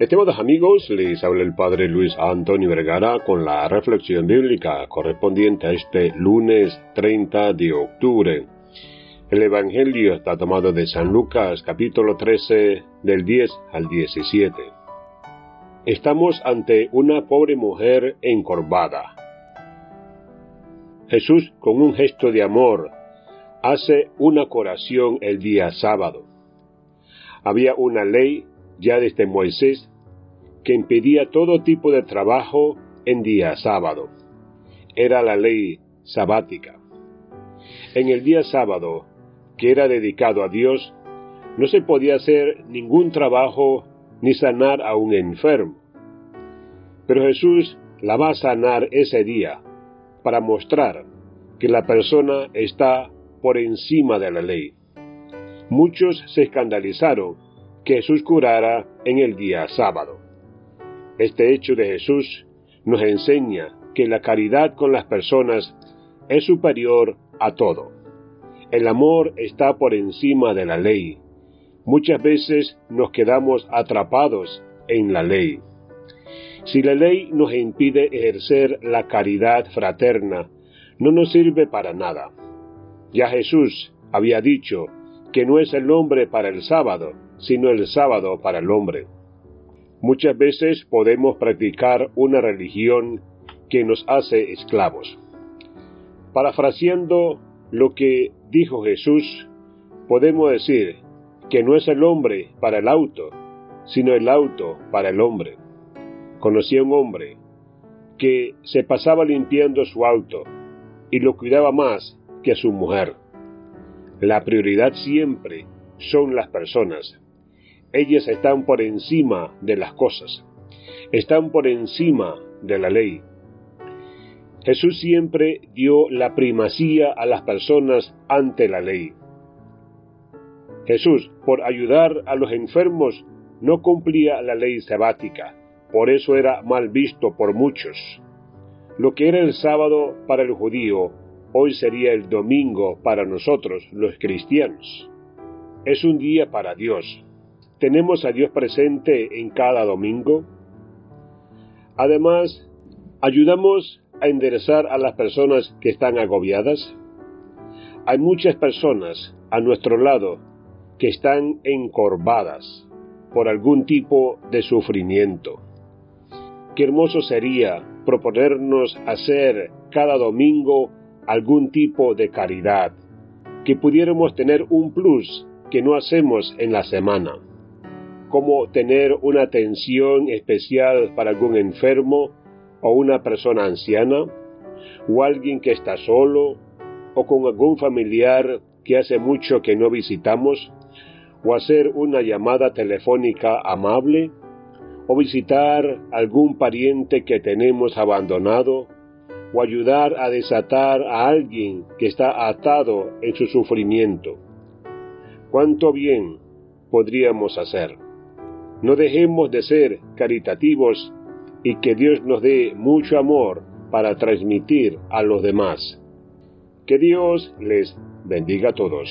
Estimados amigos, les habla el Padre Luis Antonio Vergara con la reflexión bíblica correspondiente a este lunes 30 de octubre. El Evangelio está tomado de San Lucas capítulo 13 del 10 al 17. Estamos ante una pobre mujer encorvada. Jesús, con un gesto de amor, hace una curación el día sábado. Había una ley ya desde Moisés que impedía todo tipo de trabajo en día sábado. Era la ley sabática. En el día sábado, que era dedicado a Dios, no se podía hacer ningún trabajo ni sanar a un enfermo. Pero Jesús la va a sanar ese día para mostrar que la persona está por encima de la ley. Muchos se escandalizaron que Jesús curara en el día sábado. Este hecho de Jesús nos enseña que la caridad con las personas es superior a todo. El amor está por encima de la ley. Muchas veces nos quedamos atrapados en la ley. Si la ley nos impide ejercer la caridad fraterna, no nos sirve para nada. Ya Jesús había dicho que no es el hombre para el sábado, sino el sábado para el hombre. Muchas veces podemos practicar una religión que nos hace esclavos. Parafraseando lo que dijo Jesús, podemos decir que no es el hombre para el auto, sino el auto para el hombre. Conocí a un hombre que se pasaba limpiando su auto y lo cuidaba más que a su mujer. La prioridad siempre son las personas, ellas están por encima de las cosas, están por encima de la ley. Jesús siempre dio la primacía a las personas ante la ley. Jesús, por ayudar a los enfermos, no cumplía la ley sabática, por eso era mal visto por muchos. Lo que era el sábado para el judío, hoy sería el domingo para nosotros, los cristianos. Es un día para Dios, ¿Tenemos a Dios presente en cada domingo? Además, ¿ayudamos a enderezar a las personas que están agobiadas? Hay muchas personas a nuestro lado que están encorvadas por algún tipo de sufrimiento. Qué hermoso sería proponernos hacer cada domingo algún tipo de caridad, que pudiéramos tener un plus que no hacemos en la semana como tener una atención especial para algún enfermo o una persona anciana, o alguien que está solo, o con algún familiar que hace mucho que no visitamos, o hacer una llamada telefónica amable, o visitar algún pariente que tenemos abandonado, o ayudar a desatar a alguien que está atado en su sufrimiento. ¿Cuánto bien podríamos hacer? No dejemos de ser caritativos y que Dios nos dé mucho amor para transmitir a los demás. Que Dios les bendiga a todos.